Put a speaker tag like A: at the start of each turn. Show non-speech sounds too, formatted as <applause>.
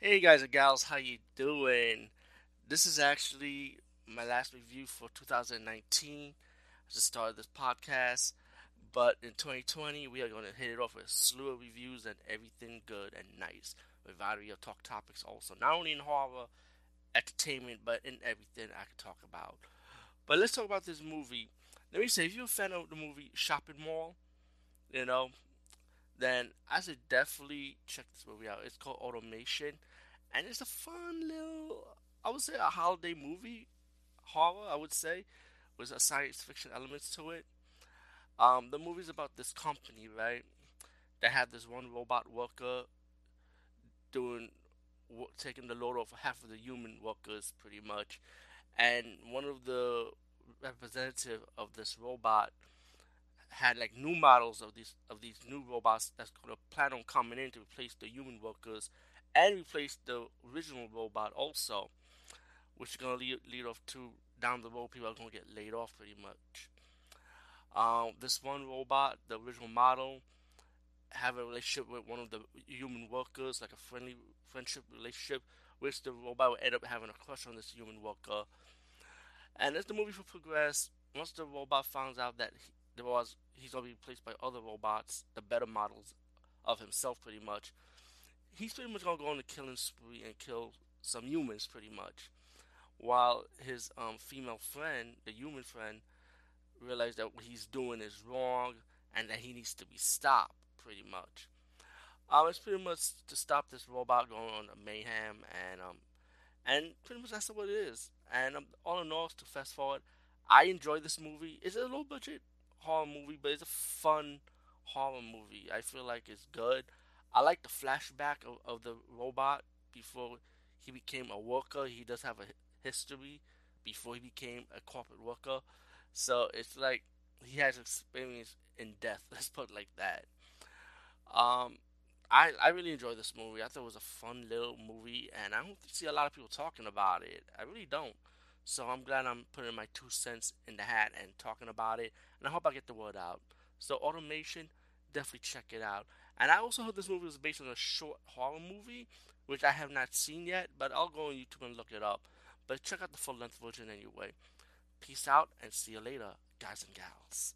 A: Hey guys and gals, how you doing? This is actually my last review for 2019. I just started this podcast, but in 2020 we are going to hit it off with a slew of reviews and everything good and nice. With variety of talk topics also, not only in horror, entertainment, but in everything I can talk about. But let's talk about this movie. Let me say, if you're a fan of the movie Chopping Mall, you know, then I should definitely check this movie out. It's called Automation, and it's a fun little, I would say, a holiday movie, horror. I would say, with a science fiction elements to it. Um, the movie's about this company, right? That had this one robot worker doing, taking the load off half of the human workers, pretty much. And one of the representative of this robot had like new models of these of these new robots that's going to plan on coming in to replace the human workers and replace the original robot also, which is going to lead, lead off to down the road people are going to get laid off pretty much. Um, this one robot, the original model, have a relationship with one of the human workers, like a friendly friendship relationship, which the robot will end up having a crush on this human worker. And as the movie will progress, once the robot finds out that he, was he's gonna be replaced by other robots, the better models of himself, pretty much. He's pretty much gonna go on a killing spree and kill some humans, pretty much. While his um, female friend, the human friend, realizes that what he's doing is wrong and that he needs to be stopped, pretty much. Um, it's pretty much to stop this robot going on a mayhem, and um, and pretty much that's what it is. And um, all in all, to fast forward, I enjoy this movie. It's a low budget horror movie, but it's a fun horror movie. I feel like it's good. I like the flashback of, of the robot before he became a worker. He does have a history before he became a corporate worker. So it's like he has experience in death. <laughs> Let's put it like that. Um, I I really enjoyed this movie. I thought it was a fun little movie, and I don't see a lot of people talking about it. I really don't. So I'm glad I'm putting my two cents in the hat and talking about it, and I hope I get the word out. So automation, definitely check it out. And I also heard this movie was based on a short horror movie, which I have not seen yet, but I'll go on YouTube and look it up. But check out the full length version anyway. Peace out and see you later, guys and gals.